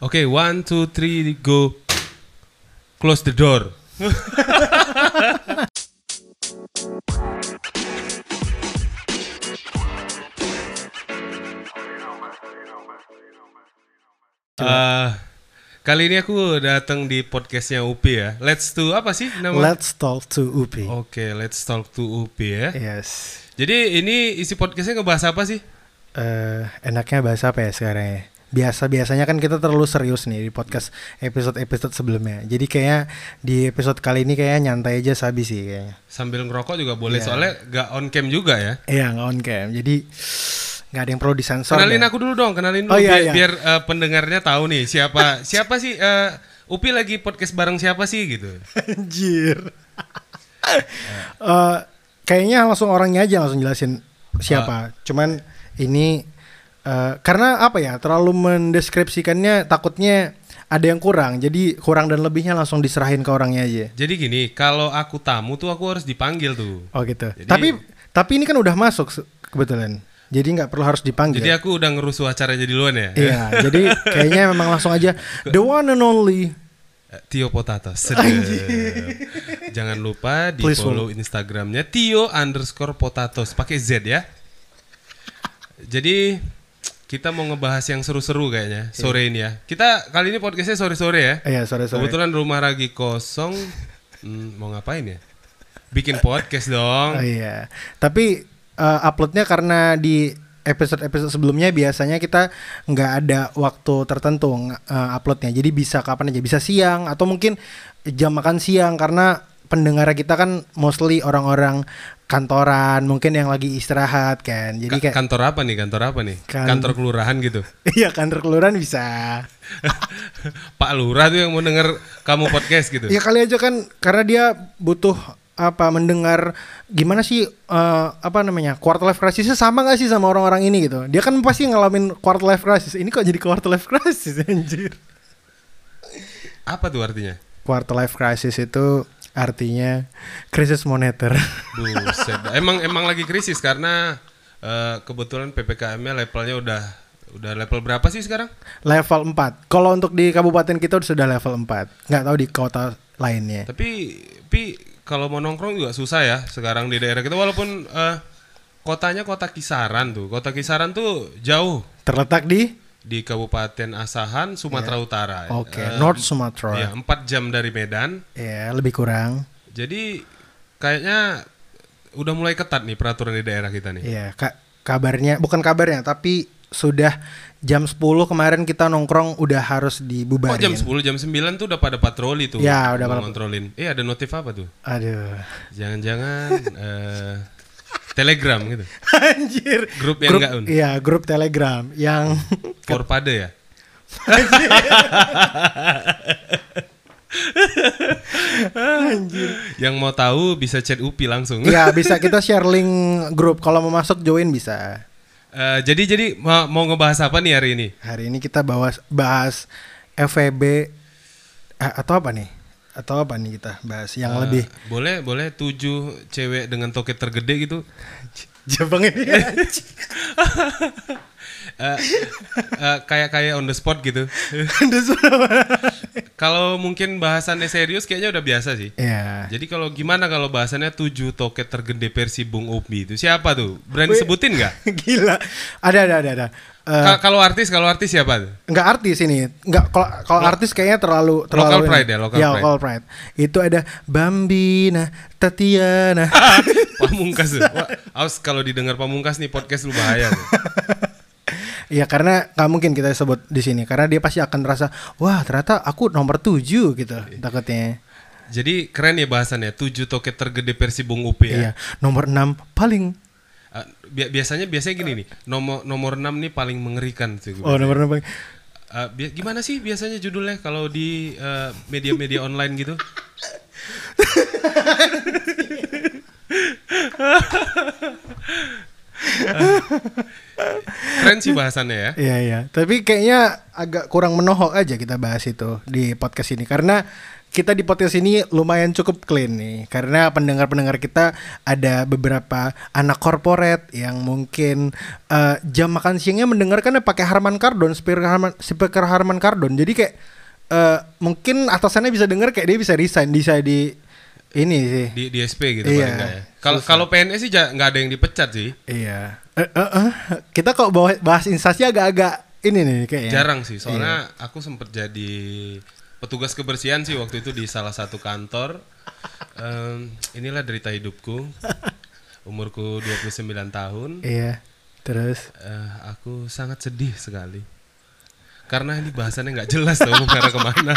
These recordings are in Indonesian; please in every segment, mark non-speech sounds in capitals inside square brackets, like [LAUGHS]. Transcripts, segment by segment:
Oke, one, two, three, go. Close the door. Eh, kali ini aku datang di podcastnya Upi ya. Let's to apa sih nama? Let's talk to Upi. Oke, let's talk to Upi ya. Yes. Jadi ini isi podcastnya ngebahas apa sih? Eh, enaknya bahas apa ya sekarang ya? Biasa biasanya kan kita terlalu serius nih di podcast episode-episode sebelumnya. Jadi kayaknya di episode kali ini kayaknya nyantai aja sabi sih kayaknya. Sambil ngerokok juga boleh Iya. soalnya gak on cam juga ya. Iya nggak on cam. Jadi nggak ada yang perlu disensor. Kenalin deh. aku dulu dong, kenalin dulu Oh, iya, biar, iya. biar, eh, pendengarnya tahu nih siapa [LAUGHS] siapa sih eh, Upi lagi podcast bareng siapa sih gitu. Anjir. [LAUGHS] Eh, kayaknya langsung orangnya aja langsung jelasin siapa. Cuman ini eh, karena apa ya terlalu mendeskripsikannya takutnya ada yang kurang. Jadi kurang dan lebihnya langsung diserahin ke orangnya aja. Jadi gini, kalau aku tamu tuh aku harus dipanggil tuh. Oh gitu. Jadi- tapi tapi ini kan udah masuk kebetulan. Jadi nggak perlu harus dipanggil. Jadi aku udah ngerusuh acaranya duluan ya. Iya, [LAUGHS] jadi kayaknya memang langsung aja the one and only. Eh, Tio Potato. Jangan lupa di Please follow Instagramnya Tio underscore Potatos pakai Z ya. Jadi kita mau ngebahas yang seru-seru kayaknya sore ini ya. Kita kali ini podcastnya sore-sore ya. Iya, sore-sore. Kebetulan rumah lagi kosong. Hmm, mau ngapain ya? Bikin podcast dong. Oh iya. Tapi eh, uploadnya karena di episode-episode sebelumnya biasanya kita nggak ada waktu tertentu eh, uploadnya. Jadi bisa kapan aja, bisa siang atau mungkin jam makan siang karena pendengar kita kan mostly orang-orang kantoran, mungkin yang lagi istirahat kan. Jadi Ka- kayak kantor apa nih? Kantor apa nih? Kan- Kantor kelurahan gitu. [LAUGHS] iya kantor kelurahan bisa. [LAUGHS] Pak Lurah tuh yang mau denger kamu podcast gitu. Ya kali aja kan karena dia butuh apa mendengar gimana sih eh, apa namanya quarter life crisis sama gak sih sama orang-orang ini gitu dia kan pasti ngalamin quarter life crisis ini kok jadi quarter life crisis [LAUGHS] anjir Apa tuh artinya? quarter life crisis itu artinya krisis moneter. Buset. emang emang lagi krisis karena eh, kebetulan PPKM-nya levelnya udah udah level berapa sih sekarang? level 4 kalau untuk di kabupaten kita sudah level 4 nggak tahu di kota lainnya. Tapi pi kalau mau nongkrong juga susah ya sekarang di daerah kita. Walaupun eh, kotanya kota kisaran tuh. Kota kisaran tuh jauh. Terletak di di Kabupaten Asahan, Sumatera Utara. Iya. oke Eh, North Sumatera Ya, 4 jam dari Medan. ya lebih kurang Jadi kayaknya udah mulai ketat nih peraturan di daerah kita nih. Iya, kak kabarnya bukan kabarnya tapi sudah jam 10 kemarin kita nongkrong udah harus dibubarin. jam 10, jam 9 tuh udah pada patroli tuh. Ya, udah pada- ngontrolin. Eh ada notif apa tuh? Aduh. Jangan-jangan [LAUGHS] eh, Telegram gitu. Anjir. Grup yang grup, enggak un. Iya, grup Telegram yang [LAUGHS] Forpade ya? Yang mau tahu bisa chat Upi langsung. Iya, [LAUGHS] bisa kita share link grup kalau mau masuk join bisa. Eh, jadi jadi mau, mau ngebahas apa nih hari ini? Hari ini kita bahas bahas FVB eh, atau apa nih? Atau apa nih kita bahas yang Eh, lebih boleh boleh tujuh cewek dengan toket tergede gitu. [LAUGHS] Jepang ini. [LAUGHS] Eh, eh, kayak kayak on the spot gitu. [LAUGHS] kalau mungkin bahasannya serius kayaknya udah biasa sih. Iya. Jadi kalau gimana kalau bahasannya tujuh toket tergede versi Bung Upi itu siapa tuh? Berani sebutin nggak? Gila. Ada ada ada ada. Eh, Ka- kalau artis kalau artis siapa? Enggak artis ini. Enggak kalau kalau artis kayaknya terlalu terlalu Local pride ini. ya, local pride. local pride. Itu ada Bambina, Tatiana. [LAUGHS] Pamungkas awas kalau didengar Pamungkas nih podcast lu bahaya. Iya [LAUGHS] karena nggak mungkin kita sebut di sini karena dia pasti akan merasa wah ternyata aku nomor tujuh gitu takutnya. Jadi keren ya bahasannya tujuh toket tergede versi Bung Upi ya. Iya nomor enam paling Bi- biasanya biasanya gini nih nomor nomor 6 nih paling mengerikan sih. oh nomor enam paling. Eh, bi- gimana sih biasanya judulnya kalau di eh, media-media online gitu? Keren sih bahasannya ya. Iya iya. Tapi kayaknya agak kurang menohok aja kita bahas itu di podcast ini karena kita di podcast ini lumayan cukup clean nih karena pendengar-pendengar kita ada beberapa anak korporat yang mungkin eh, jam makan siangnya mendengarkan pakai Harman Kardon, speaker Harman, speaker Harman Kardon. Jadi kayak eh, mungkin atasannya bisa dengar kayak dia bisa resign, bisa di ini sih. di di SP gitu Iya, ya. Kalau kalau PNS sih nggak ada yang dipecat sih. Iya. Eh, eh, eh. Kita kok bahas instansi agak-agak ini nih kayaknya. Jarang sih, soalnya Iya. aku sempet jadi petugas kebersihan sih waktu itu di salah satu kantor. Em, inilah derita hidupku. Umurku 29 tahun. Iya. Terus Eh, aku sangat sedih sekali. Karena ini bahasannya nggak jelas tuh mau mengarah ke mana.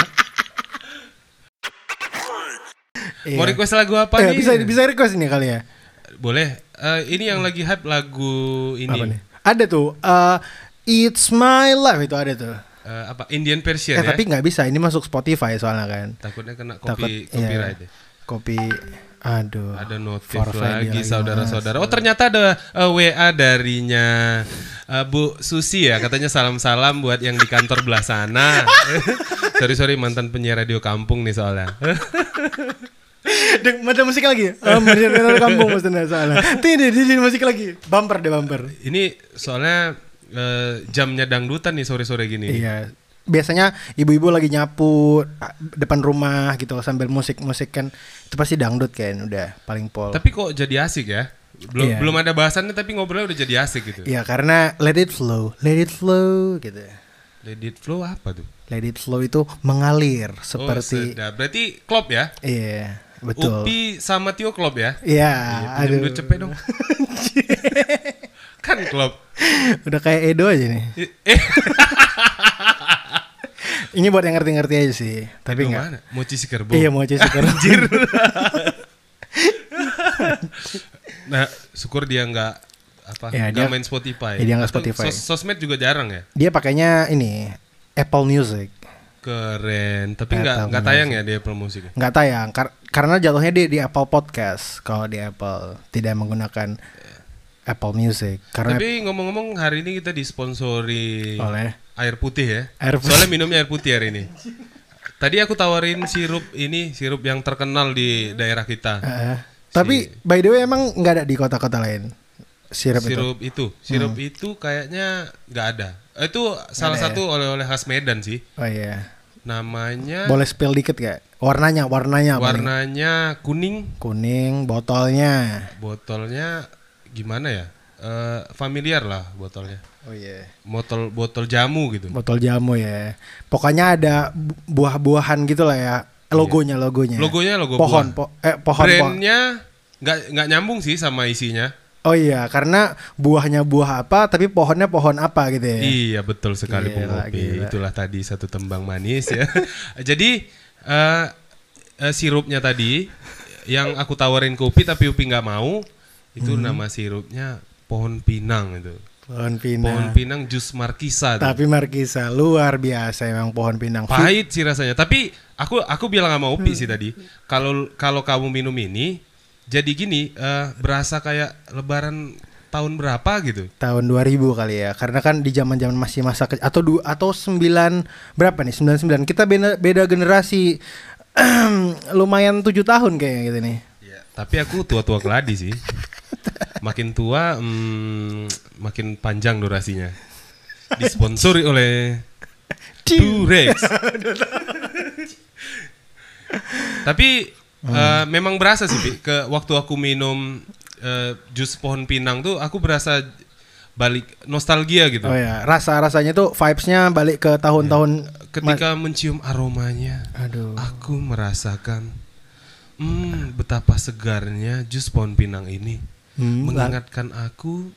iya. Mau request lagu apa Eh, nih? bisa bisa request nih kali ya. Boleh. Eh, ini yang lagi hype lagu ini. Apa nih? Ada tuh eh, It's My Life itu ada tuh. Eh, apa Indian Persian Eh ya? tapi nggak bisa, ini masuk Spotify soalnya kan. Takutnya kena Takut kopi iya, copyright ya. Kopi aduh. Ada notif lagi lagi, saudara-saudara. Oh ternyata ada eh, WA darinya eh, Bu Susi ya. Katanya salam-salam buat yang di kantor belah sana. [LAUGHS] sorry sorry mantan penyiar radio kampung nih soalnya. [LAUGHS] Deng, ada musik lagi. Um, dari kampung maksudnya soalnya. Tidak, tidak musik lagi. Bumper deh bumper. Ini soalnya eh, jamnya dangdutan nih sore-sore gini. Iya. Biasanya ibu-ibu lagi nyapu ah, depan rumah gitu sambil musik-musik kan itu pasti dangdut kan udah paling pol. Tapi kok jadi asik ya? Belum Iya. belum ada bahasannya tapi ngobrolnya udah jadi asik gitu. Iya karena let it flow, let it flow gitu. Let it flow apa tuh? Let it flow itu mengalir Oh, seperti sedap. Berarti klub ya? iya betul. Upi sama Tio klub ya? Iya, Iya, pinjam aduh. duit cepet dong. [LAUGHS] kan klub. Udah kayak Edo aja nih. Eh, [LAUGHS] Ini buat yang ngerti-ngerti aja sih, tapi enggak. Mochi Sikerbo. Iya mau Jessica Anjir. [LAUGHS] Nah, syukur dia nggak apa Ya, dia- main Spotify. ya, dia nggak Atau Spotify. sos- sosmed juga jarang ya. Dia pakainya ini Apple Music. Keren. Tapi Nggak nggak tayang ya di Apple Music. ya? nggak tayang kar- karena jatuhnya di di Apple Podcast kalau di Apple tidak menggunakan Apple Music karena Tapi ngomong-ngomong hari ini kita disponsori oleh air putih ya. Air putih. Soalnya minumnya air putih hari ini. Tadi aku tawarin sirup ini, sirup yang terkenal di daerah kita. Eh, tapi by the way emang nggak ada di kota-kota lain sirup, itu. sirup itu, sirup Hmm. itu kayaknya nggak ada. Itu salah ada ya? satu oleh-oleh khas Medan sih. Oh iya. Namanya Boleh spill dikit gak? Warnanya, warnanya warnanya kuning, Kuning, botolnya. botolnya gimana ya? Eh, familiar lah botolnya. Oh iya. Botol botol jamu gitu. Botol jamu ya. Pokoknya ada bu- buah-buahan gitu lah ya. Logonya, logonya. Logonya logo pohon, buah. po- eh pohon. Brandnya nggak nggak nyambung sih sama isinya. Oh iya, karena buahnya buah apa, tapi pohonnya pohon apa gitu ya. Iya betul sekali Bung Gila, Opi. gila. Itulah tadi satu tembang manis ya. [LAUGHS] Jadi eh eh, sirupnya tadi yang aku tawarin ke Upi tapi Upi nggak mau itu Hmm. nama sirupnya pohon pinang itu. Pohon pinang. Pohon pinang jus markisa. tuh. Tapi Markisa luar biasa emang pohon pinang. Pahit sih rasanya. Tapi aku aku bilang sama Upi Hmm. sih tadi kalau kalau kamu minum ini jadi gini eh, berasa kayak Lebaran tahun berapa gitu. Tahun 2000 kali ya. Karena kan di zaman-zaman masih masa kecil atau du, atau 9 berapa nih? 99. Kita beda, beda generasi. [CLEARS THROAT] lumayan tujuh tahun kayaknya gitu nih. Tapi aku tua-tua keladi sih. Makin tua, hmm, makin panjang durasinya. Disponsori oleh Durex. Tapi eh, memang berasa sih, ke waktu aku minum eh, jus pohon pinang tuh, aku berasa balik nostalgia gitu. Oh ya, rasa-rasanya tuh vibes-nya balik ke tahun-tahun Ketika mencium aromanya, Aduh. aku merasakan, hmm, betapa segarnya jus pohon pinang ini. Hmm, lah. mengingatkan aku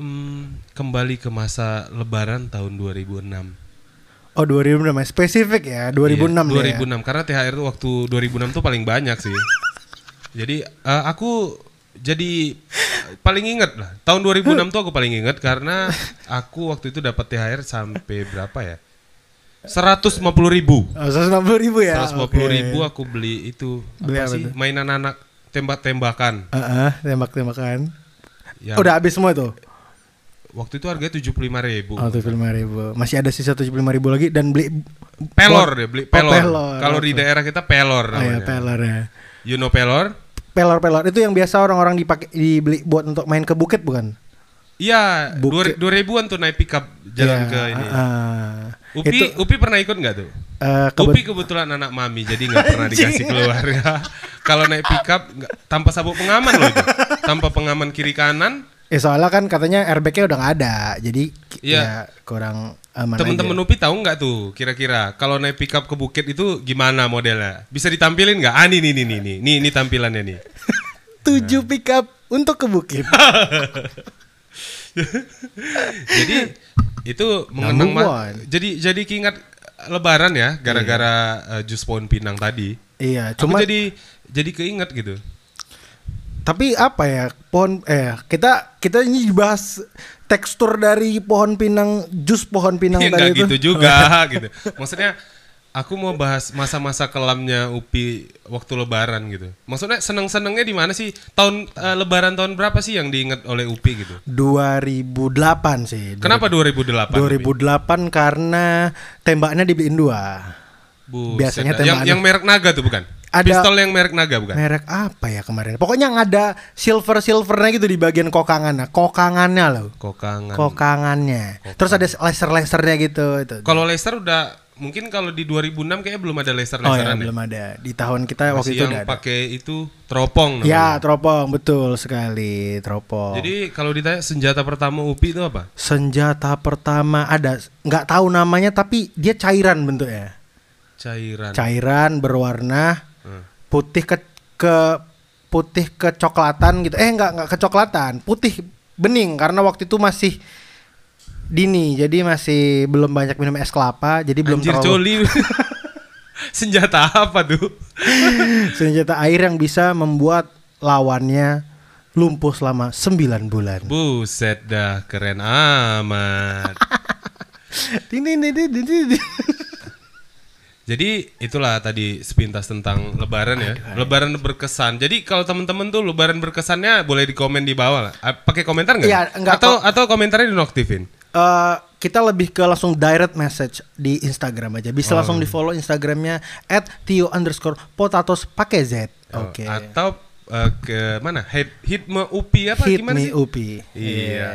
hmm, kembali ke masa Lebaran tahun 2006. Oh 2006 ya. spesifik ya 2006 Iya, ya. 2006 karena THR tuh waktu 2006 tuh paling banyak sih. jadi eh, aku jadi paling inget lah tahun 2006 tuh aku paling inget karena aku waktu itu dapat THR sampai berapa ya? 150 ribu. Oh, 150 ribu ya. 150 Oke. ribu aku beli itu Beli apa apa sih tuh? mainan anak tembak-tembakan. Heeh, tembak-tembakan. Yang Udah habis semua tuh. waktu itu harganya tujuh puluh lima ribu. Oh, tujuh ribu. Masih ada sisa tujuh ribu lagi dan beli pelor deh, beli Oh, pelor. pelor, Kalau di daerah kita pelor Oh ya, namanya. pelor ya. You know pelor? Pelor-pelor itu yang biasa orang-orang dipakai dibeli buat untuk main ke bukit bukan? Iya, dua, ribuan tuh naik pickup jalan Iya, ke ini. ah. Upi, itu Upi pernah ikut nggak tuh? eh, kebet- Upi kebetulan anak mami, jadi nggak pernah dikasih keluarga. [LAUGHS] Kalau naik pickup nggak- tanpa sabuk pengaman loh itu, tanpa pengaman kiri kanan. Eh soalnya kan katanya airbagnya udah nggak ada, jadi Iya. ya kurang aman Temen-temen. Upi tahu nggak tuh kira-kira kalau naik pickup ke bukit itu gimana modelnya? Bisa ditampilin nggak? Ah nih nih nih nih nih, nih tampilannya nih. [LAUGHS] Tujuh pickup untuk ke bukit. [LAUGHS] [LAUGHS] jadi itu mengenang ma- jadi jadi keingat Lebaran ya gara-gara eh, jus pohon pinang tadi. iya, Cuma cuma jadi jadi keinget gitu. tapi apa ya pohon eh kita kita ini dibahas tekstur dari pohon pinang jus pohon pinang [LAUGHS] Ya, tadi itu. gitu juga [LAUGHS] gitu. Maksudnya aku mau bahas masa-masa kelamnya Upi waktu Lebaran gitu. Maksudnya seneng-senengnya di mana sih? Tahun eh, Lebaran tahun berapa sih yang diingat oleh Upi gitu? 2008 sih. Kenapa 2008? Upi? 2008 karena tembaknya dibeliin dua. Buset biasanya dah. yang yang merek Naga tuh bukan? Ada- Pistol yang merek Naga bukan? Merek apa ya kemarin? Pokoknya yang ada silver silvernya gitu di bagian kokangannya, kokangannya loh. Kokangan. Kokangannya. Terus ada laser lasernya gitu itu. Kalau Leicester udah mungkin kalau di 2006 kayaknya belum ada Leicester Oh ya Leicesteran belum ada. Di tahun kita waktu Masih itu yang pakai itu teropong namanya. Ya, teropong betul sekali, teropong. Jadi kalau ditanya senjata pertama Upi itu apa? senjata pertama ada nggak tahu namanya tapi dia cairan bentuknya. Cairan. Cairan berwarna Hmm. putih ke ke putih kecoklatan gitu. Eh nggak nggak kecoklatan, putih bening karena waktu itu masih dini jadi masih belum banyak minum es kelapa jadi belum Anjir terlalu coli. [LAUGHS] senjata apa tuh? [LAUGHS] senjata air yang bisa membuat lawannya lumpuh selama 9 bulan. Buset dah keren amat. [LAUGHS] Ini ini ini ini. Jadi itulah tadi sepintas tentang Lebaran ya. Lebaran berkesan. Jadi kalau teman-teman tuh Lebaran berkesannya boleh di komen di bawah lah. Ah, Pakai komentar nggak? Iya, nggak atau atau komentarnya dinaktifin. Eh, kita lebih ke langsung direct message di Instagram aja. Bisa Oh. langsung di follow Instagramnya at tio underscore potatos pakai Z. Oh, Oke. Atau eh, ke mana? Hit Hitme Upi apa Hit gimana me sih? Upi. Iya.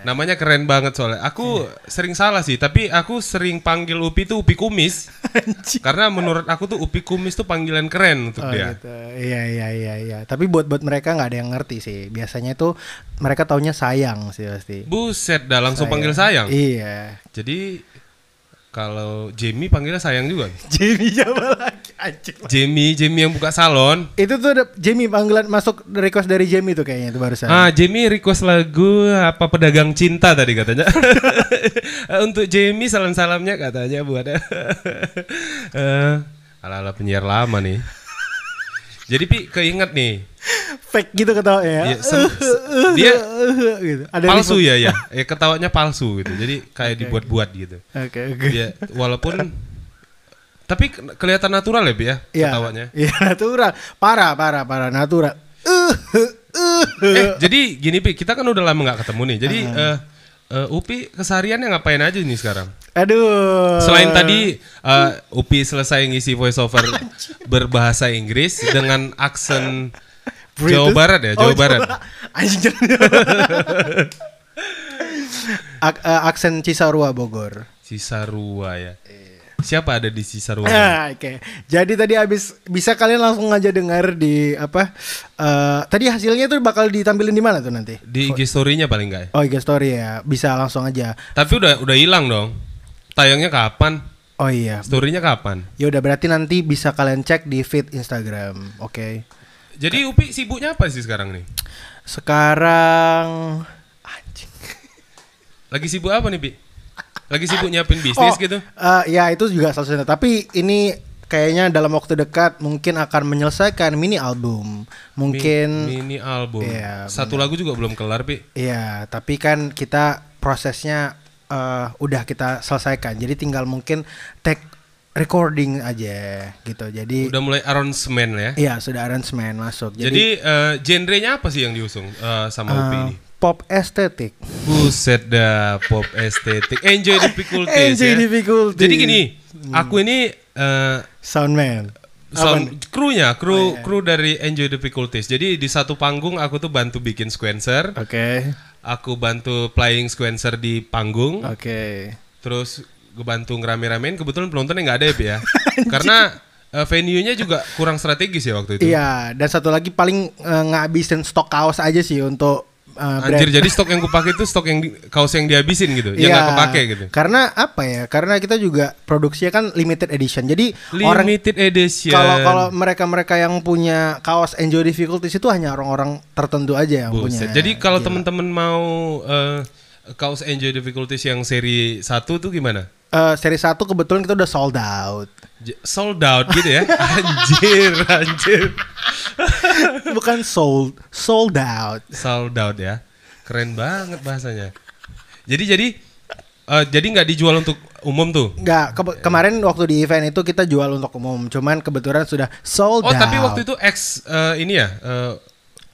Namanya keren banget soalnya. Aku sering salah sih, tapi aku sering panggil Upi tuh Upi Kumis. [LAUGHS] Karena menurut aku tuh Upi Kumis tuh panggilan keren untuk Oh, dia. gitu. Iya iya iya iya. Tapi buat buat mereka nggak ada yang ngerti sih. Biasanya itu mereka taunya sayang sih pasti. Buset dah langsung panggil sayang. Iya. Jadi kalau Jamie panggilnya sayang juga. [LAUGHS] Jamie siapa lagi anjing. Jamie, Jamie yang buka salon. Itu tuh ada Jamie panggilan masuk request dari Jamie tuh kayaknya itu barusan. Ah, Jamie request lagu apa pedagang cinta tadi katanya. [LAUGHS] Untuk Jamie salam-salamnya katanya buat [LAUGHS] eh ala-ala penyiar lama nih. Jadi Pi keinget nih. Fake gitu ketawa ya. Iya, [LAUGHS] dia gitu. Ada palsu ya ya. Ya ketawanya palsu gitu. Jadi kayak dibuat-buat gitu. Oke oke. Ya walaupun tapi ke- kelihatan natural ya Pi ya Iya. ketawanya. Iya natural. Parah parah parah natural. Uh, uh, Eh, jadi gini Pi, kita kan udah lama nggak ketemu nih. Jadi eh eh, Upi kesehariannya ngapain aja nih sekarang? Aduh. Selain tadi uh, Upi selesai ngisi voiceover [LAUGHS] berbahasa Inggris dengan aksen [LAUGHS] British. Jawa Barat ya, Jawa Oh, Barat. Anjing. [LAUGHS] Ak- eh, aksen Cisarua Bogor. Cisarua ya. Siapa ada di Cisarua? Ah, Oke, jadi tadi habis bisa kalian langsung aja dengar di apa? eh, tadi hasilnya tuh bakal ditampilin di mana tuh nanti? Di IG story-nya paling enggak ya? Oh, IG story ya, bisa langsung aja. Tapi udah udah hilang dong. Tayangnya kapan? Oh iya, Story-nya kapan? ya udah berarti nanti bisa kalian cek di feed Instagram. Oke. Jadi Upi sibuknya apa sih sekarang nih? Sekarang anjing. [LAUGHS] Lagi sibuk apa nih, Pi? Lagi sibuk nyiapin bisnis gitu? eh, ya itu juga salah satunya. Tapi ini kayaknya dalam waktu dekat mungkin akan menyelesaikan mini album. Mungkin mini album. Iya, Satu lagu juga belum kelar, Pi. Iya, tapi kan kita prosesnya eh, udah kita selesaikan. Jadi tinggal mungkin take recording aja gitu. Jadi Udah mulai arrangement ya. iya sudah arrangement masuk. Jadi, Jadi, eh, genrenya apa sih yang diusung eh, sama Upi eh, ini? pop estetik. Buset dah pop estetik. Enjoy difficulties [LAUGHS] Enjoy ya. difficulties. Jadi gini, aku ini eh, Soundman. sound krunya, kru kru dari Enjoy Difficulties. Jadi di satu panggung aku tuh bantu bikin sequencer, Oke. Aku bantu playing sequencer di panggung, Oke. terus gue bantu ngerame-ramein. Kebetulan penontonnya nggak ada ya, ya. [LAUGHS] Karena eh, venue-nya juga kurang strategis ya waktu itu. Iya, dan satu lagi paling eh, ngabisin stok kaos aja sih untuk brand. Anjir, jadi stok yang gue pakai itu stok yang di- kaos yang dihabisin gitu, yang Iya, nggak kepake gitu. Karena apa ya? Karena kita juga produksinya kan limited edition. Jadi orang Limited edition. kalau kalau mereka-mereka yang punya kaos Enjoy Difficulties itu hanya orang-orang tertentu aja yang Buset. punya. Jadi kalau teman-teman mau eh, kaos Enjoy Difficulties yang seri 1 tuh gimana? Eh, seri 1 kebetulan kita udah sold out. Sold out gitu ya? [LAUGHS] anjir, anjir. [LAUGHS] Bukan sold, sold out. Sold out ya. Keren banget bahasanya. Jadi jadi eh, jadi nggak dijual untuk umum tuh. Enggak, ke- kemarin waktu di event itu kita jual untuk umum, cuman kebetulan sudah sold Oh, out. tapi waktu itu X eh, ini ya eh,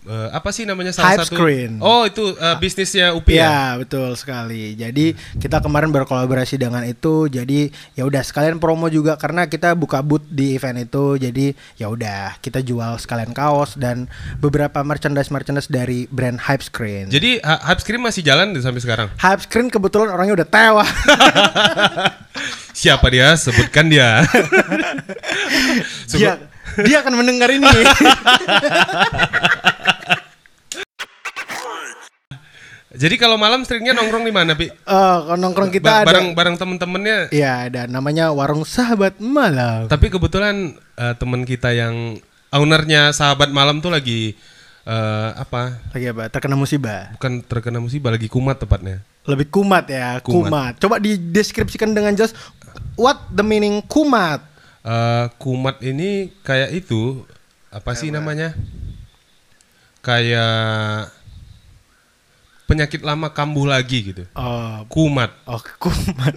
eh, apa sih namanya salah Hype satu? Screen. Oh, itu eh, bisnisnya Upi ya. Iya betul sekali. Jadi kita kemarin berkolaborasi dengan itu. Jadi ya udah sekalian promo juga karena kita buka booth di event itu. Jadi ya udah kita jual sekalian kaos dan beberapa merchandise merchandise dari brand Hype Screen. Jadi Hype Scream masih jalan sampai sekarang. Hype Screen kebetulan orangnya udah tewas. [LAUGHS] Siapa dia? Sebutkan dia. [LAUGHS] dia dia akan mendengar ini. [LAUGHS] Jadi kalau malam seringnya nongkrong di mana, Pi? Eh, nongkrong kita Ba- ada. bareng bareng temen-temennya. Iya ada namanya warung sahabat malam. Tapi kebetulan eh, teman kita yang ownernya sahabat malam tuh lagi eh, apa? Lagi apa? Terkena musibah. Bukan terkena musibah, lagi kumat tepatnya. Lebih kumat ya, Kumat. kumat. Coba dideskripsikan dengan jelas what the meaning kumat. Eh, kumat ini kayak itu apa sih namanya? Kayak penyakit lama kambuh lagi gitu. Oh, Kumat. oh kumat.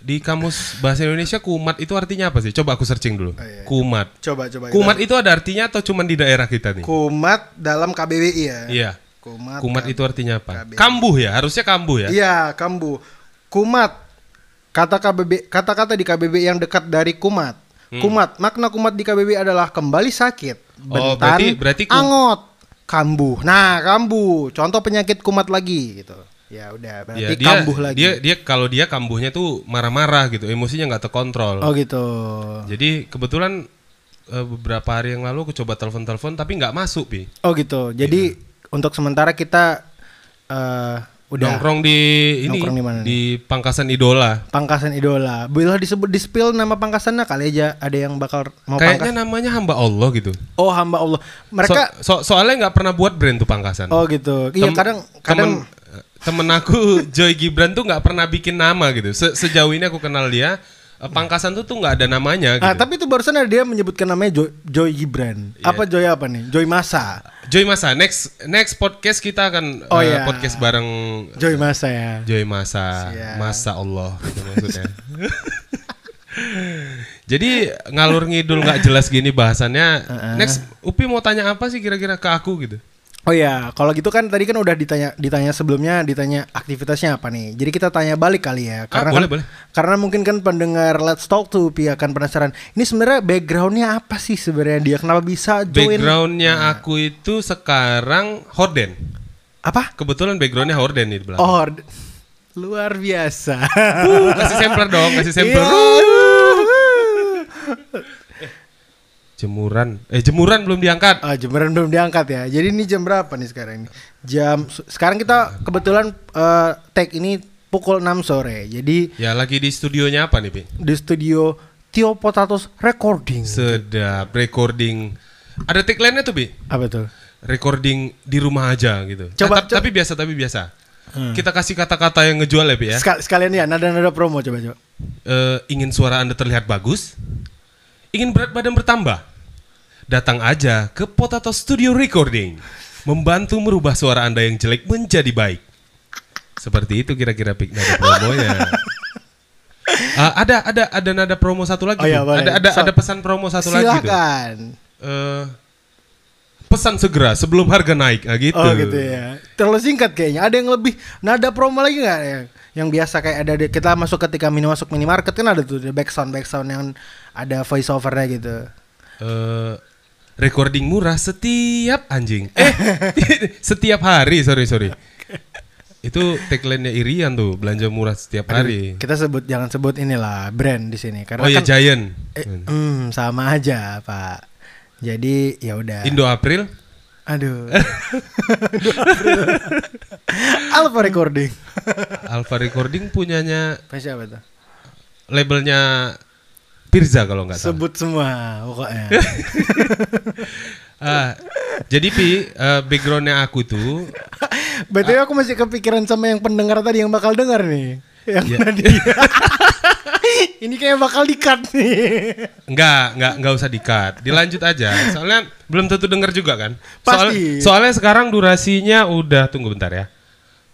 Di kamus bahasa Indonesia kumat itu artinya apa sih? Coba aku searching dulu. iya. Kumat. Coba coba. Kumat itu ada artinya atau cuman di daerah kita nih? Kumat dalam KBBI ya. Iya. Kumat. Kumat kam- itu artinya apa? KBBI. Kambuh ya, harusnya kambuh ya. Iya, kambu. Kumat. Kata KBB kata-kata di KBBI yang dekat dari kumat. Kumat, makna kumat di KBBI adalah kembali sakit, Hmm. Oh, berarti- berarti kum- angot, kambuh. Nah, kambuh. Contoh penyakit kumat lagi gitu. Ya udah, berarti Ya, dia, kambuh lagi. Dia dia kalau dia kambuhnya tuh marah-marah gitu, emosinya nggak terkontrol. Oh gitu. Jadi kebetulan eh, beberapa hari yang lalu aku coba telepon-telepon tapi nggak masuk, Pi. Oh gitu. Jadi untuk sementara kita eh udah Nongkrong di ini Nongkrong di mana nih? di Pangkasan Idola. pangkasan idola. Bila disebut di spill nama pangkasannya kali aja ada yang bakal mau Kayaknya pangkas. namanya hamba Allah gitu. Oh hamba Allah. Mereka So- so- soalnya nggak pernah buat brand tuh Pangkasan. oh gitu. Iya Tem- kadang kadang temen, temen aku Joy Gibran tuh nggak pernah bikin nama gitu. Se- sejauh ini aku kenal dia, eh, Pangkasan tuh tuh nggak ada namanya gitu. Ah, tapi itu barusan ada dia menyebutkan namanya Joy, Joy Gibran. Iya. Apa Joy apa nih? Joy Masa. Joy Masa, next next podcast kita akan Oh, eh, iya. podcast bareng Joy Masa ya. Joy Masa, Siap. Masa Allah itu maksudnya. [LAUGHS] Jadi ngalur ngidul nggak jelas gini bahasannya. Next, Upi mau tanya apa sih kira-kira ke aku gitu? Oh ya, kalau gitu kan tadi kan udah ditanya ditanya sebelumnya ditanya aktivitasnya apa nih. Jadi kita tanya balik kali ya. Karena Ah, boleh, kan, boleh. karena mungkin kan pendengar Let's Talk tuh Pi akan penasaran. Ini sebenarnya backgroundnya apa sih sebenarnya dia kenapa bisa join? Backgroundnya aku itu sekarang horden. Apa? Kebetulan backgroundnya horden nih di belakang. Oh, luar biasa. Uh, kasih sampler dong, kasih sampler. Iya. [LAUGHS] Jemuran, eh jemuran belum diangkat. Ah, jemuran belum diangkat ya. Jadi ini jam berapa nih sekarang ini? Jam sekarang kita kebetulan eh, take ini pukul 6 sore. Jadi Ya lagi di studionya apa nih, Pi? di studio Tio Potatos Recording. Sedap recording. Ada tagline-nya tuh, Pi. Apa tuh? Recording di rumah aja gitu. Coba- Eh, tap- coba- tapi biasa, tapi biasa. Kita kasih kata-kata yang ngejual ya, Pi ya. Sekal- sekalian ya nada-nada promo coba coba. Eh, ingin suara Anda terlihat bagus? Ingin berat badan bertambah? Datang aja ke Potato Studio Recording. Membantu merubah suara Anda yang jelek menjadi baik. Seperti itu kira-kira pik nada promonya. [LAUGHS] Ah, ada ada ada nada promo satu lagi. Oh iya, boleh. ada ada So- ada pesan promo satu lagi tuh. Silakan. Eh, pesan segera sebelum harga naik nah, gitu. Oh gitu ya. Terlalu singkat kayaknya. Ada yang lebih nada promo lagi nggak yang yang biasa kayak ada di- kita masuk ketika mini masuk minimarket kan ada tuh back sound back sound yang ada voice overnya gitu. Eh, recording murah setiap anjing. Eh, [LAUGHS] setiap hari, sorry sorry. Itu tagline-nya Irian tuh, belanja murah setiap hari. Kita sebut jangan sebut inilah brand di sini karena Oh ya kan Giant. eh, hmm, sama aja pak. Jadi ya udah. Indo April. Aduh. [LAUGHS] Alpha Recording. Alpha Recording punyanya Apa siapa tuh? labelnya Pirza kalau nggak salah. Sebut semua pokoknya. [LAUGHS] Ah, jadi Pi, eh, backgroundnya aku tuh [LAUGHS] BTW aku masih kepikiran sama yang pendengar tadi yang bakal dengar nih. Yang Ya. Nadia. [LAUGHS] Ini kayak bakal di-cut nih. Enggak, enggak, enggak usah dikat. Dilanjut aja. Soalnya belum tentu denger juga kan. Soal- Pasti. soalnya sekarang durasinya udah tunggu bentar ya.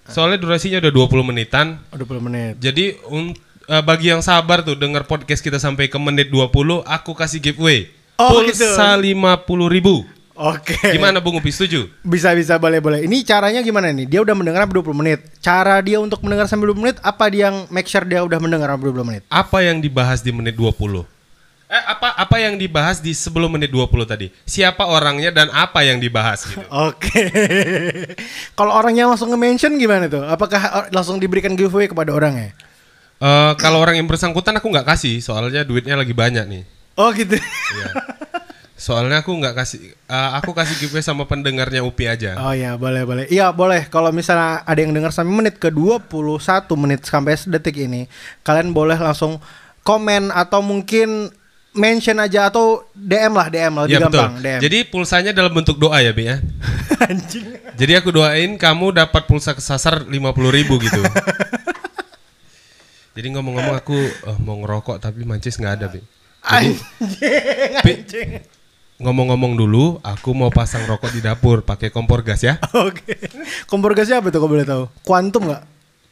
Soalnya durasinya udah 20 menitan. Oh, 20 menit. Jadi un- eh, bagi yang sabar tuh denger podcast kita sampai ke menit 20, aku kasih giveaway. Oh, gitu. Pulsa 50 ribu. Oke. Gimana Bung Upi setuju? Bisa bisa boleh boleh. Ini caranya gimana nih? Dia udah mendengar sampai 20 menit. Cara dia untuk mendengar sampai 20 menit apa dia yang make sure dia udah mendengar sampai 20 menit? Apa yang dibahas di menit 20? Eh apa apa yang dibahas di sebelum menit 20 tadi? Siapa orangnya dan apa yang dibahas gitu? [LAUGHS] Oke. Kalau orangnya langsung nge-mention gimana tuh? Apakah or- langsung diberikan giveaway kepada orangnya? Eh kalau orang yang bersangkutan aku nggak kasih, soalnya duitnya lagi banyak nih. Oh gitu. Iya. Soalnya aku nggak kasih, eh, aku kasih giveaway sama pendengarnya Upi aja. Oh iya boleh boleh. Iya boleh. Kalau misalnya ada yang dengar sampai menit ke 21 menit sampai detik ini, kalian boleh langsung komen atau mungkin mention aja atau DM lah DM lah lebih Iya betul. gampang DM. Jadi pulsanya dalam bentuk doa ya, Bi ya. [LAUGHS] anjing. Jadi aku doain kamu dapat pulsa kesasar 50.000 ribu gitu. [LAUGHS] Jadi ngomong-ngomong aku eh, mau ngerokok tapi mancis nggak ada, Bi. Anjing. Anjing. ngomong-ngomong dulu, aku mau pasang rokok di dapur pakai kompor gas ya. [LAUGHS] Oke. Kompor gasnya apa tuh kalau boleh tahu? Quantum nggak?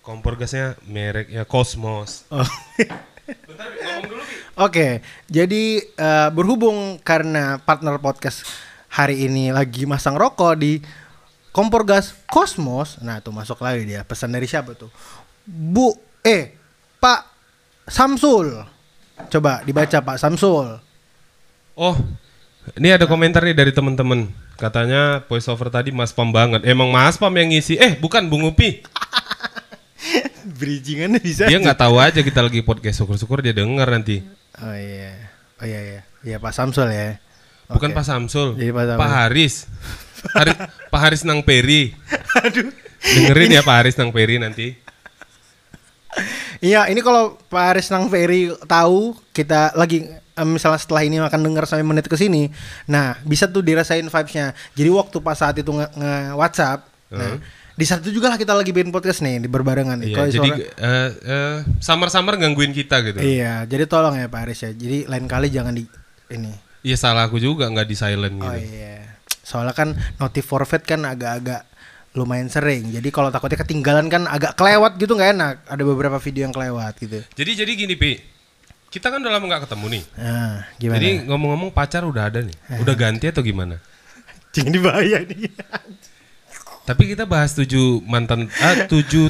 Kompor gasnya mereknya Cosmos. Oh. Oke, jadi eh, berhubung karena partner podcast hari ini lagi masang rokok di kompor gas Cosmos, nah tuh masuk lagi dia pesan dari siapa tuh? Bu, eh, Pak Samsul, coba dibaca Pak Samsul. Oh, ini ada komentar nih dari teman-teman. Katanya voice over tadi Mas Pam banget. Emang Mas Pam yang ngisi. Eh, bukan Bung Upi. [LAUGHS] Bridgingannya bisa. Dia nggak tahu aja kita lagi podcast. Syukur-syukur dia denger nanti. Oh iya, oh iya iya, iya Pak Samsul ya. Bukan Oke. Pak Samsul. Jadi Pak Samsul. Pak Haris. [LAUGHS] Hari- Pak Haris Nang Peri. Aduh. Dengerin ya Pak Haris Nang Peri nanti. Iya, ini kalau Pak Aris Nang Ferry tahu kita lagi misalnya setelah ini akan dengar sampai menit ke sini. Nah, bisa tuh dirasain vibes-nya. Jadi waktu pas saat itu nge, nge- WhatsApp, nah, di saat itu juga lah kita lagi bikin podcast nih di berbarengan nih. Iya, jadi suara- eh, eh, samar-samar gangguin kita gitu. Iya, jadi tolong ya Pak Aris ya. Jadi lain kali jangan di ini. Iya salah aku juga nggak di silent gitu. Oh iya. Soalnya kan notif forfeit kan agak-agak lumayan sering. Jadi kalau takutnya ketinggalan kan agak kelewat gitu nggak enak. Ada beberapa video yang kelewat gitu. Jadi jadi gini Pi. Kita kan udah lama nggak ketemu nih. Nah, gimana? Jadi ngomong-ngomong pacar udah ada nih. Udah ganti atau gimana? Jangan dibahaya nih. Tapi kita bahas tujuh mantan ah tujuh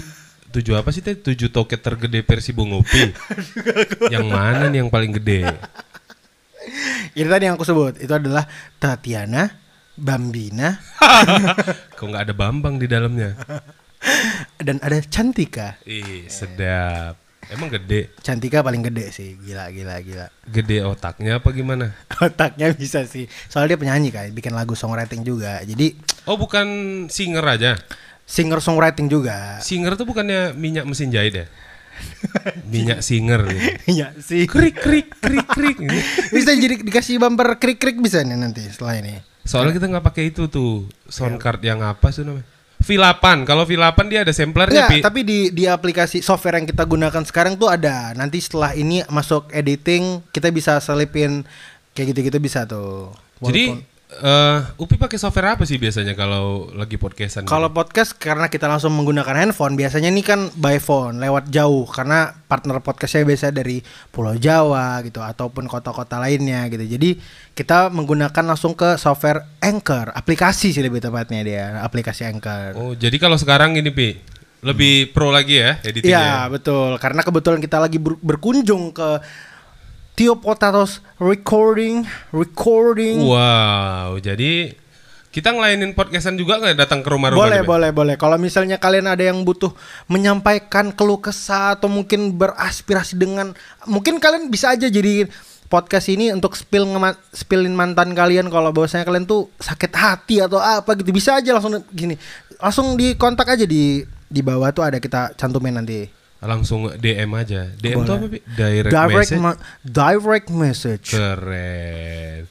tujuh apa sih teh? Tujuh toket tergede versi Bung Upi. [LAUGHS] yang mana nih yang paling gede? Itu tadi yang aku sebut itu adalah Tatiana, Bambina, [LAUGHS] Kok nggak ada Bambang di dalamnya? dan ada Cantika. Ih, sedap. Emang gede. Cantika paling gede sih, gila gila gila. Gede otaknya apa gimana? [LAUGHS] Otaknya bisa sih. Soalnya dia penyanyi kan, bikin lagu songwriting juga. Jadi Oh, bukan singer aja. singer songwriting juga. Singer tuh bukannya minyak mesin jahit ya? [LAUGHS] minyak singer gitu. Iya sih. Krik krik krik krik. Bisa jadi dikasih bumper krik-krik bisa nih nanti setelah ini. Soalnya kita nggak pakai itu tuh sound card yang apa sih namanya? V8. Kalau V8 dia ada samplernya, Enggak, Pi. tapi di di aplikasi software yang kita gunakan sekarang tuh ada. Nanti setelah ini masuk editing, kita bisa selipin kayak gitu-gitu bisa tuh. Jadi Eh Upi pakai software apa sih biasanya kalau lagi podcastan? Kalau podcast karena kita langsung menggunakan handphone, biasanya ini kan by phone lewat jauh karena partner podcastnya biasa dari Pulau Jawa gitu ataupun kota-kota lainnya gitu. Jadi kita menggunakan langsung ke software Anchor, aplikasi sih lebih tepatnya dia, aplikasi Anchor. Oh, jadi kalau sekarang ini Pi, lebih pro lagi ya editingnya. Iya betul, karena kebetulan kita lagi ber- berkunjung ke Tio Potatoes Recording, Recording. Wow, jadi kita ngelainin podcastan juga nggak datang ke rumah-rumah? Boleh, nih, boleh, boleh. Kalau misalnya kalian ada yang butuh menyampaikan keluh kesah atau mungkin beraspirasi dengan mungkin kalian bisa aja jadi podcast ini untuk spill ngema- spillin mantan kalian kalau bahwasanya kalian tuh sakit hati atau apa gitu bisa aja langsung gini langsung di kontak aja di di bawah tuh ada kita cantumin nanti Langsung DM aja. DM Boleh. apa Pi? Direct, direct message. ma- direct message Keren.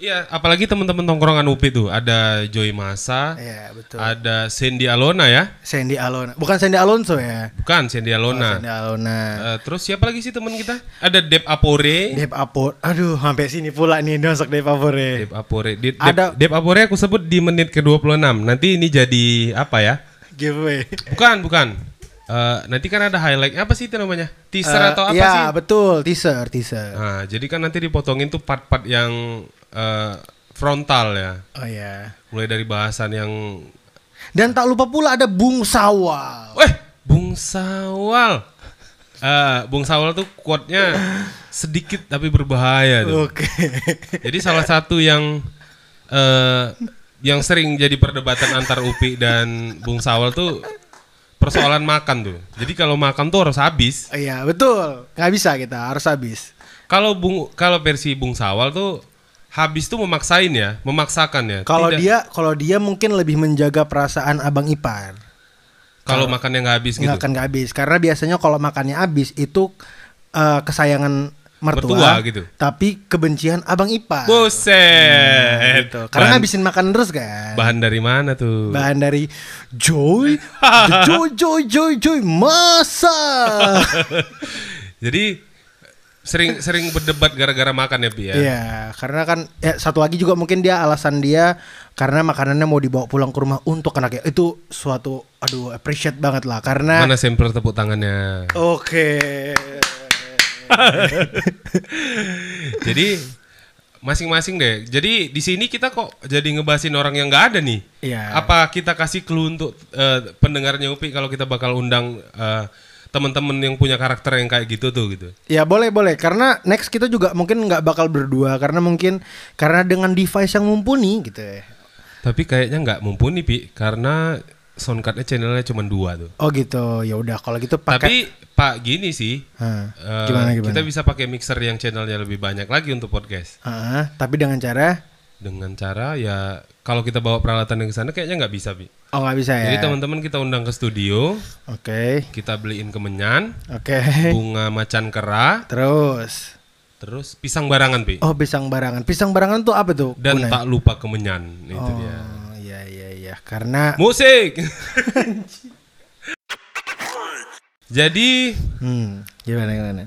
Iya, apalagi teman-teman tongkrongan UPI tuh ada Joy Masa, Iya betul ada Cindy Alona ya, Sandy Alonso bukan Sandy Alonso ya bukan Cindy Alona. Sandy Alona Eh, terus siapa lagi sih teman kita? Ada Dep Apore. Dep Apor aduh sampai sini pula nih masuk Dep Apore Dep Apore. Di, Dep, Ada- Dep Apore aku sebut di menit ke-26. Nanti ini jadi apa ya? giveaway Bukan, bukan. Eh, nanti kan ada highlight apa sih itu namanya? Teaser Eh, atau apa ya, sih? betul, teaser, teaser. Nah, jadi kan nanti dipotongin tuh part-part yang eh, frontal ya. Oh ya. Mulai dari bahasan yang Dan tak lupa pula ada Bung Sawal. Weh, Bung Sawal. Eh, Bung Sawal tuh quote-nya sedikit tapi berbahaya tuh. Oke. Jadi salah satu yang eh yang sering jadi perdebatan antar Upi dan Bung Sawal tuh persoalan makan tuh. Jadi kalau makan tuh harus habis. Iya, betul. Nggak bisa kita, harus habis. Kalau Bung kalau versi Bung Sawal tuh habis tuh memaksain ya, memaksakan ya. Kalau dia kalau dia mungkin lebih menjaga perasaan Abang Ipar. kalau makannya nggak habis gitu. Nggak akan nggak habis karena biasanya kalau makannya habis itu eh, kesayangan mertua, Mertua gitu. tapi kebencian Abang Ipar. Buset. Gitu. Karena Bahan, ngabisin makan terus kan. bahan dari mana tuh? Bahan dari Joy, [LAUGHS] Joy, Joy, Joy, Joy, masa. [LAUGHS] Jadi sering sering berdebat gara-gara makan ya, Pi ya. Iya, karena kan ya satu lagi juga mungkin dia alasan dia karena makanannya mau dibawa pulang ke rumah untuk anaknya. Itu suatu aduh appreciate banget lah karena Mana sampel tepuk tangannya? Oke. [LAUGHS] Jadi masing-masing deh. Jadi di sini kita kok jadi ngebahasin orang yang nggak ada nih. Iya. Apa kita kasih clue untuk eh, pendengarnya Upi kalau kita bakal undang eh, teman-teman yang punya karakter yang kayak gitu tuh gitu. Ya boleh boleh karena next kita juga mungkin nggak bakal berdua karena mungkin karena dengan device yang mumpuni gitu ya. Tapi kayaknya nggak mumpuni Pi karena soundcardnya channelnya cuma dua tuh. Oh gitu. Ya udah kalau gitu pakai Tapi Pak gini sih. Hah, eh, gimana gimana? Kita bisa pakai mixer yang channelnya lebih banyak lagi untuk podcast. Ah, tapi dengan cara Dengan cara ya kalau kita bawa peralatan yang ke sana kayaknya nggak bisa Pi. oh nggak bisa ya. Jadi teman-teman kita undang ke studio, Oke. kita beliin kemenyan, Oke. bunga macan kera, Terus terus pisang barangan, Pi. oh pisang barangan. Pisang barangan tuh apa tuh? Dan gunanya? tak lupa kemenyan, itu oh, dia. iya iya iya. Karena Musik. [LAUGHS] Jadi, hmm, gimana gimana?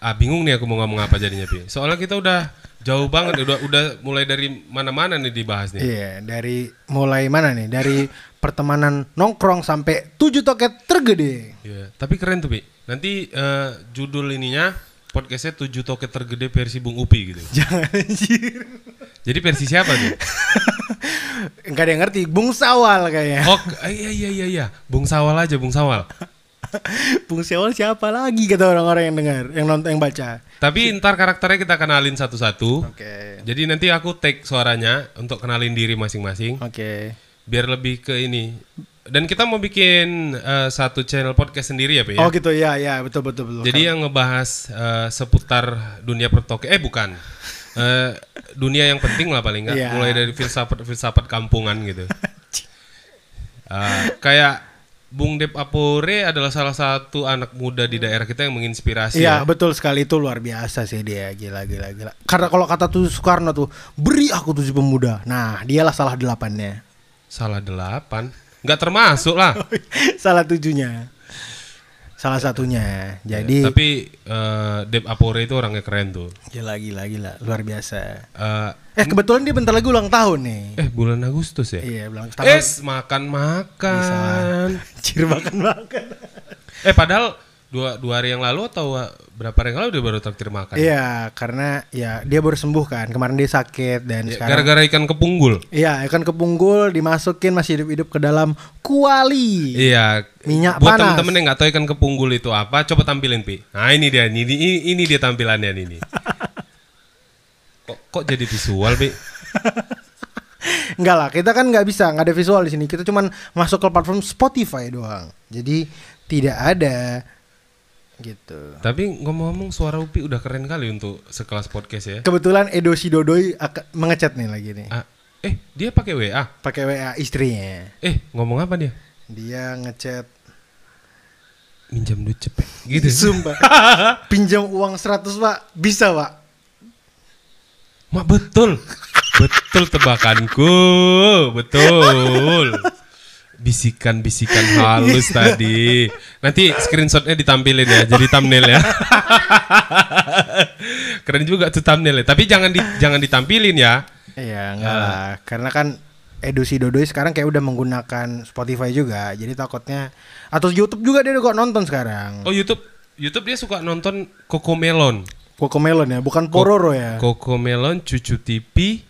ah bingung nih aku mau ngomong apa jadinya, Pi. Soalnya kita udah jauh banget, udah udah mulai dari mana-mana nih dibahas nih. Iya, dari mulai mana nih? Dari pertemanan nongkrong sampai tujuh toket tergede. Iya, tapi keren tuh, Pi. Nanti eh, judul ininya podcastnya tujuh toket tergede versi Bung Upi gitu. [LAUGHS] Jangan anjir. Jadi versi siapa tuh? [LAUGHS] Enggak ada yang ngerti, Bung Sawal kayaknya. Oh, iya iya iya iya. Bung Sawal aja, Bung Sawal. [LAUGHS] Bung Sawal siapa lagi kata orang-orang yang dengar, yang nonton yang baca. Tapi ntar karakternya kita kenalin satu-satu. Oke. Jadi nanti aku take suaranya untuk kenalin diri masing-masing. Oke. Biar lebih ke ini. Dan kita mau bikin eh, satu channel podcast sendiri ya, Pak ya. Oh gitu ya, ya betul betul betul. Jadi yang ngebahas eh, seputar dunia pertoke. Eh bukan. Eh, dunia yang penting lah paling nggak. Iya. Mulai dari filsafat filsafat kampungan gitu. [LAUGHS] Eh, kayak Bung Dep Apore adalah salah satu anak muda di daerah kita yang menginspirasi. Iya ya. betul sekali itu luar biasa sih dia gila gila gila. Karena kalau kata tuh Soekarno tuh beri aku tujuh pemuda. Nah dialah salah delapannya. Salah delapan. Nggak termasuk lah. [LAUGHS] salah tujuhnya. Salah satunya. Jadi Tapi eh, Dep Apore itu orangnya keren tuh. gila gila gila luar biasa. Eh, Eh kebetulan dia bentar lagi ulang tahun nih. eh bulan Agustus ya? Iya, ulang tahun. Es makan makan. [LAUGHS] Cir makan makan. Eh padahal dua dua hari yang lalu atau uh, berapa hari yang lalu dia baru traktir makan. Iya, karena ya dia baru sembuh kan. Kemarin dia sakit dan Ya, sekarang Gara-gara ikan kepunggul. Iya, ikan kepunggul dimasukin masih hidup-hidup ke dalam kuali. Iya. Minyak Buat panas. temen-temen yang nggak tahu ikan kepunggul itu apa, coba tampilin pi. Nah ini dia, ini ini, ini dia tampilannya ini. [LAUGHS] kok kok jadi visual pi? [LAUGHS] Enggak lah, kita kan nggak bisa, nggak ada visual di sini. Kita cuman masuk ke platform Spotify doang. Jadi tidak ada gitu. Tapi ngomong-ngomong suara Upi udah keren kali untuk sekelas podcast ya. Kebetulan Edo Sidodoi mengecat nih lagi nih. Ah, eh dia pakai WA. Pakai WA istrinya. Eh ngomong apa dia? Dia ngechat Minjam duit cepet. Gitu. [LAUGHS] Sumpah. [LAUGHS] Pinjam uang 100, Pak. Bisa, Pak. Mak betul. betul tebakanku. Betul. Bisikan-bisikan halus tadi. Nanti screenshotnya ditampilin ya, jadi thumbnail ya. Keren juga tuh thumbnail ya. Tapi jangan di, jangan ditampilin ya. Iya, enggak lah. Karena kan Edo Sidodoi sekarang kayak udah menggunakan Spotify juga. Jadi takutnya atau YouTube juga dia kok nonton sekarang. Oh YouTube, YouTube dia suka nonton Cocomelon. Cocomelon ya, bukan Pororo ya. Cocomelon, Cucu TV,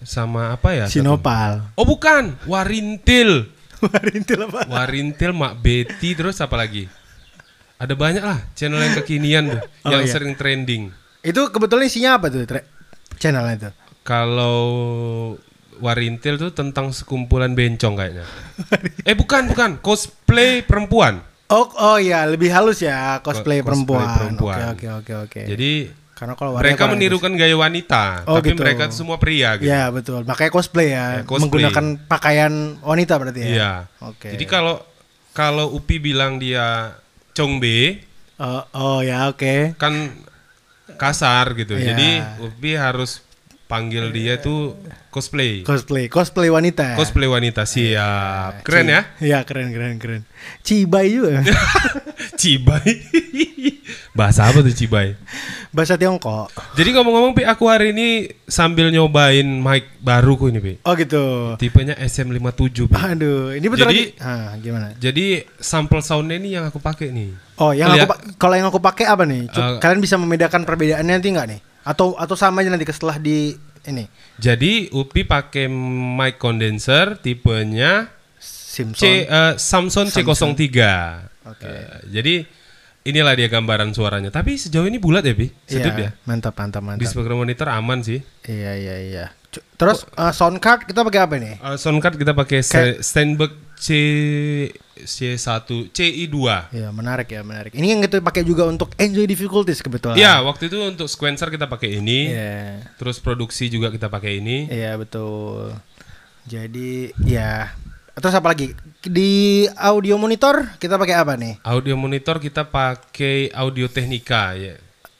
sama apa ya? satu? Sinopal. Oh bukan, Warintil. Warintil apa? Warintil, Mak Betty, terus apa lagi? Ada banyak lah channel yang kekinian tuh, [LAUGHS] Oh, yang iya. sering trending. Itu kebetulan isinya apa tuh tre- channelnya itu? Kalau Warintil tuh tentang sekumpulan bencong kayaknya. eh bukan, bukan, cosplay perempuan. Oh, oh ya, lebih halus ya cosplay, cosplay perempuan. perempuan. Oke, oke, oke, oke. Jadi karena kalau mereka menirukan gaya wanita, Oh, tapi gitu. mereka semua pria gitu. Ya, betul. Makanya cosplay ya, Ya, cosplay. menggunakan pakaian wanita berarti ya. Iya. Oke. Jadi kalau kalau Upi bilang dia Chongbe, Oh, oh ya, oke. kan kasar gitu. Iya. Jadi Upi harus panggil dia tuh cosplay. Cosplay, cosplay wanita. Cosplay wanita siap. Keren ya? Iya, keren, keren, keren. Cibai juga. [LAUGHS] Cibai. [LAUGHS] Bahasa apa tuh Cibai? Bahasa Tiongkok. Jadi ngomong-ngomong Pi, aku hari ini sambil nyobain mic baruku ini Pi. Oh gitu. Tipenya SM57 Pi. Aduh, ini betul Jadi- lagi. Ah, gimana? Jadi sampel soundnya ini yang aku pakai nih. Oh, yang Lihat- aku kalau yang aku pakai apa nih? Cuk- Eh, kalian bisa membedakan perbedaannya nanti nggak nih? Atau atau sama aja nanti setelah di ini Jadi Upi pakai mic condenser tipenya Simpson. C eh, Samsung C03. Oke. Eh, jadi inilah dia gambaran suaranya. Tapi sejauh ini bulat ya, Pi? Sedap Iya, ya. Mantap, mantap, Di mantap. speaker monitor aman sih. Iya, iya, iya. Terus eh, sound card kita pakai apa nih? Eh, sound card kita pakai Ste- Steinberg C C1 CI2. Iya, menarik ya, menarik. Ini yang kita pakai juga untuk enjoy difficulties kebetulan. Iya, waktu itu untuk sequencer kita pakai ini. Iya. Terus produksi juga kita pakai ini. Iya, betul. Jadi, ya. Terus apa lagi? Di audio monitor kita pakai apa nih? Audio monitor kita pakai Audio Technica ya.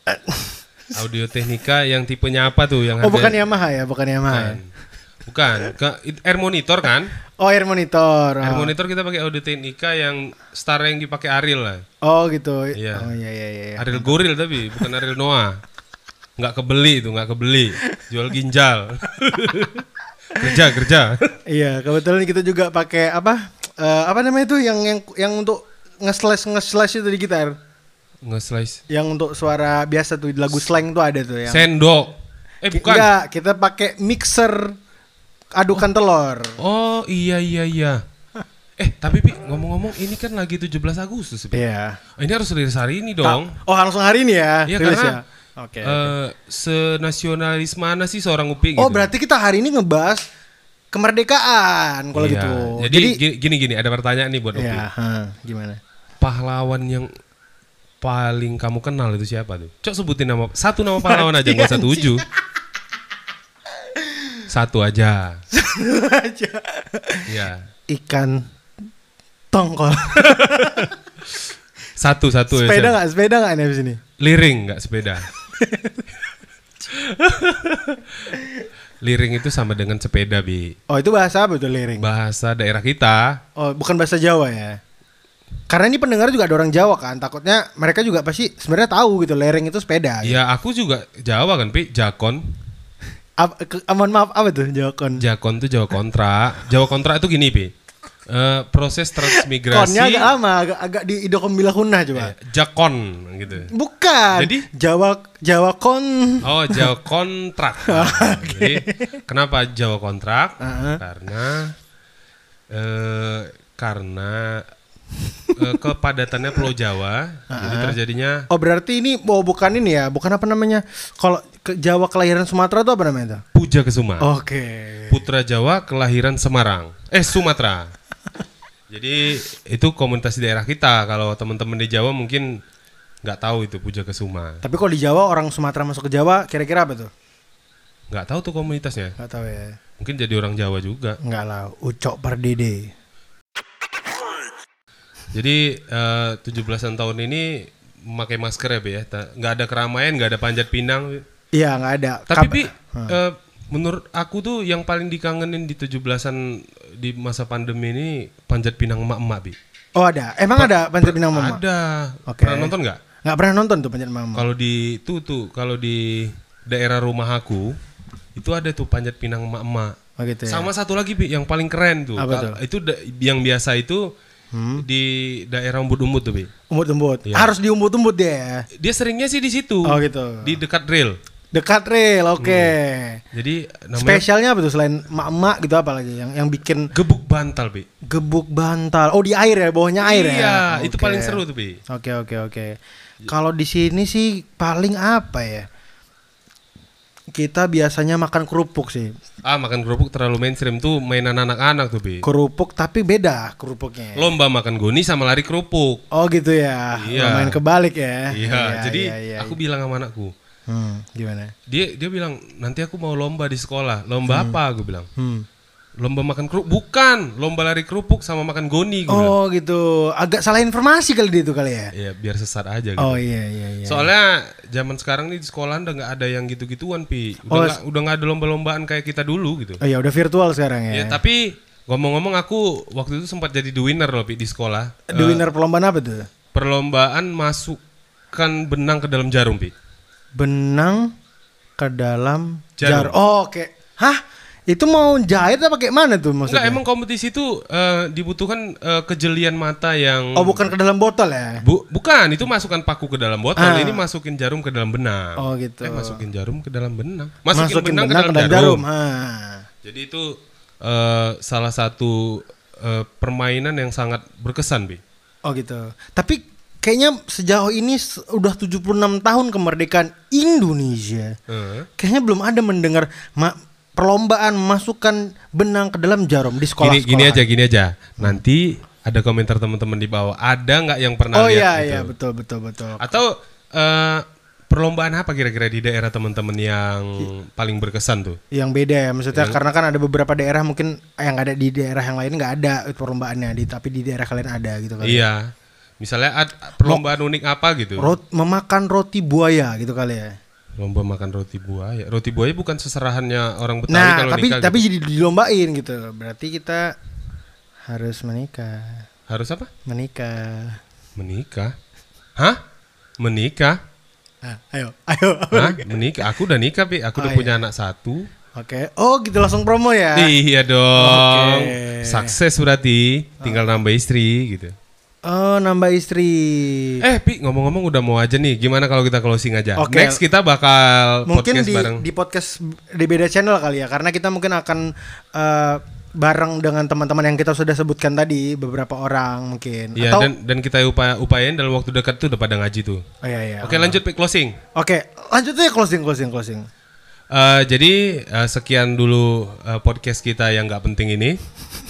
[LAUGHS] Audio Technica yang tipenya apa tuh yang Oh, bukan harga- Yamaha ya, bukan Yamaha. ya? Bukan. Bukan, ke air monitor kan? Oh, air monitor. Air Oh. monitor kita pakai Audio Technica yang star yang dipakai Ariel lah. Oh, gitu. Iya. Oh, iya, iya, iya. iya. Ariel Goril tapi bukan Ariel Noah. Nggak kebeli itu, nggak kebeli. Jual ginjal. [LAUGHS] kerja, kerja. [LAUGHS] Iya, kebetulan kita juga pakai apa? Eh, apa namanya itu yang yang yang untuk nge-slash nge-slash itu di gitar. Nge-slice. Yang untuk suara biasa tuh lagu slang tuh ada tuh yang. Sendok. Eh bukan. Enggak, kita pakai mixer adukan telur. Oh iya iya iya. [LAUGHS] Eh tapi Pi, ngomong-ngomong ini kan lagi 17 Agustus. Pi. Iya. Oh, Ini harus rilis hari ini dong. Oh, langsung hari ini ya? Iya karena ya? Oke. eh, senasionalis mana sih seorang Upi gitu? oh, berarti kita hari ini ngebahas kemerdekaan kalau Iya. gitu. Jadi, gini gini ada pertanyaan nih buat Upi. ya, ha, gimana? Pahlawan yang paling kamu kenal itu siapa tuh? Cok sebutin nama satu nama pahlawan aja nggak usah tujuh. [LAUGHS] Satu aja. aja. Ya. Ikan tongkol. [LAUGHS] Satu satu ya. sepeda nggak? Sepeda nggak nih abis ini? Liring nggak sepeda. [LAUGHS] Liring itu sama dengan sepeda bi. Oh, itu bahasa apa tuh liring? Bahasa daerah kita. Oh, bukan bahasa Jawa ya? Karena ini pendengar juga ada orang Jawa kan, takutnya mereka juga pasti sebenarnya tahu gitu lereng itu sepeda. gitu. Ya aku juga Jawa kan, Pi. Jakon. Ap- ke- mohon maaf apa tuh Jawa kon? Jakon tuh Jawa kontra. Jawa kontra itu gini, Pi. Eh, proses transmigrasi Konnya agak lama, agak agak di idokom bilahunah coba. eh, Jakon gitu. Bukan. Jadi? Jawa Jawa kon. Oh, Jawa kontrak. [LAUGHS] Jadi kenapa Jawa kontrak? Heeh. Karena eh karena eh, kepadatannya Pulau Jawa, jadi terjadinya Oh berarti ini oh bukan ini ya, bukan apa namanya? Kalau ke Jawa kelahiran Sumatera itu apa namanya itu? Puja Kesuma. Oke. Putra Jawa kelahiran Semarang. Eh Sumatera. Jadi itu komunitas di daerah kita. Kalau teman-teman di Jawa mungkin nggak tahu itu Puja Kesuma. Tapi kalau di Jawa orang Sumatera masuk ke Jawa kira-kira apa tuh? Nggak tahu tuh komunitasnya. Gak tahu ya. Mungkin jadi orang Jawa juga. Enggak lah, Ucok Pardede. Jadi eh, 17-an tahun ini memakai masker ya, Bi ya. Nggak ada keramaian, nggak ada panjat pinang. Iya nggak ada. Tapi Bi, eh, menurut aku tuh yang paling dikangenin di 17-an di masa pandemi ini panjat pinang emak-emak, Bi. Oh ada. Emang ada panjat pinang mama? Ada. Oke. Pernah nonton nggak? Nggak pernah nonton tuh panjat mama. Kalau di tuh tuh kalau di daerah rumah aku itu ada tuh panjat pinang emak-emak. Oh gitu ya. Sama satu lagi Bi, yang paling keren tuh. Apa tuh? Itu yang biasa itu Hmm. di daerah umbut-umbut tuh, Bi. Umbut-umbut. Iya. Harus diumbut-umbut dia. ya? Dia seringnya sih di situ. Oh gitu. Di dekat rail. Dekat rail, oke. Jadi namanya Spesialnya apa tuh selain emak-emak gitu apa lagi yang yang bikin gebuk bantal, Bi. gebuk bantal. Oh di air ya, bawahnya air ya. Iya, itu paling seru tuh, Bi. Oke oke oke. Kalau di sini sih paling apa ya? Kita biasanya makan kerupuk sih. Ah, makan kerupuk terlalu mainstream tuh mainan anak-anak tuh, Bi. Kerupuk tapi beda kerupuknya. Lomba makan goni sama lari kerupuk. Oh gitu ya. Iya. Main kebalik ya. Iya, jadi iya, iya, aku bilang sama anakku, Hmm, gimana? dia dia bilang nanti aku mau lomba di sekolah. Lomba apa? Aku bilang. Hmm. Lomba makan kerupuk bukan, lomba lari kerupuk sama makan goni gue bilang. Oh gitu. Agak salah informasi kali dia itu kali ya. Ya biar sesat aja gitu. Oh iya iya iya. Soalnya zaman sekarang nih di sekolah udah nggak ada yang gitu-gituan pi. Udah Oh, nggak udah nggak ada lomba-lombaan kayak kita dulu gitu. Oh iya udah virtual sekarang ya. Ya tapi ngomong-ngomong aku waktu itu sempat jadi the winner loh pi di sekolah. The winner perlombaan apa tuh? Perlombaan masukkan benang ke dalam jarum pi. Benang ke dalam Jarum. jarum. Oh, oke. Hah? Itu mau jahit apa kayak mana tuh Enggak maksudnya? emang kompetisi itu eh, dibutuhkan eh, kejelian mata yang Oh, bukan ke dalam botol ya? Bu- bukan itu masukkan paku ke dalam botol. Ah. Ini masukin jarum ke dalam benang. Oh, gitu. Eh masukin jarum ke dalam benang. Masukin, Masukin, benang, benang ke dalam, jarum. Ha. Jadi itu eh, salah satu eh, permainan yang sangat berkesan, Bi. Oh gitu. Tapi kayaknya sejauh ini udah 76 tahun kemerdekaan Indonesia. Eh, Kayaknya belum ada mendengar ma- perlombaan masukkan benang ke dalam jarum di sekolah gini gini aja, gini aja. Nanti ada komentar teman-teman di bawah. Ada nggak yang pernah Oh lihat iya gitu? iya betul betul betul. Atau eh, perlombaan apa kira-kira di daerah teman-teman yang paling berkesan tuh? Yang beda ya maksudnya karena kan ada beberapa daerah mungkin yang ada di daerah yang lain nggak ada perlombaannya di tapi di daerah kalian ada gitu kan. Iya. Misalnya ad- perlombaan unik apa gitu? Rot- memakan roti buaya gitu kali ya. Lomba makan roti buaya. Roti buaya bukan seserahannya orang Betawi Nah, kalau tapi nikah. tapi gitu. jadi dilombain gitu. Berarti kita harus menikah. harus apa? Menikah. Menikah. Hah? Menikah? Ah, ayo, ayo. Hah? Menikah? Aku udah nikah, Pi. Aku udah Oh, punya anak satu. Oke. Oh, gitu langsung promo ya. Iya dong. Oke. Sukses berarti. Tinggal nambah istri gitu. Oh, nambah istri. Eh, Pi, ngomong-ngomong udah mau aja nih. Gimana kalau kita closing aja? Oke. Next kita bakal mungkin podcast di bareng. di podcast di beda channel kali ya karena kita mungkin akan eh, bareng dengan teman-teman yang kita sudah sebutkan tadi beberapa orang mungkin Iya, atau dan dan kita upaya upayain dalam waktu dekat tuh udah pada ngaji tuh. oh, iya, iya. Oke, lanjut Pi, closing. Oke, lanjut aja closing closing closing. Eh, jadi eh, sekian dulu eh, podcast kita yang nggak penting ini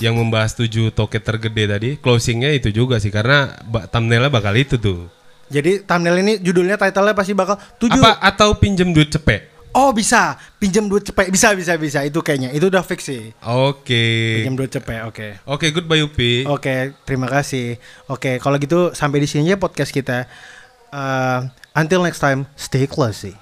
yang membahas tujuh toket tergede tadi. Closingnya itu juga sih karena ba- thumbnailnya bakal itu tuh. Jadi thumbnail ini judulnya title-nya pasti bakal tujuh. Apa atau pinjem duit cepet? Oh bisa, pinjam duit cepet. Bisa bisa bisa itu kayaknya. Itu udah fix sih. Oke. Pinjam duit cepet. Oke. Oke, goodbye Upi. Oke, terima kasih. Oke, kalau gitu sampai di sini aja podcast kita. Uh, until next time, stay classy.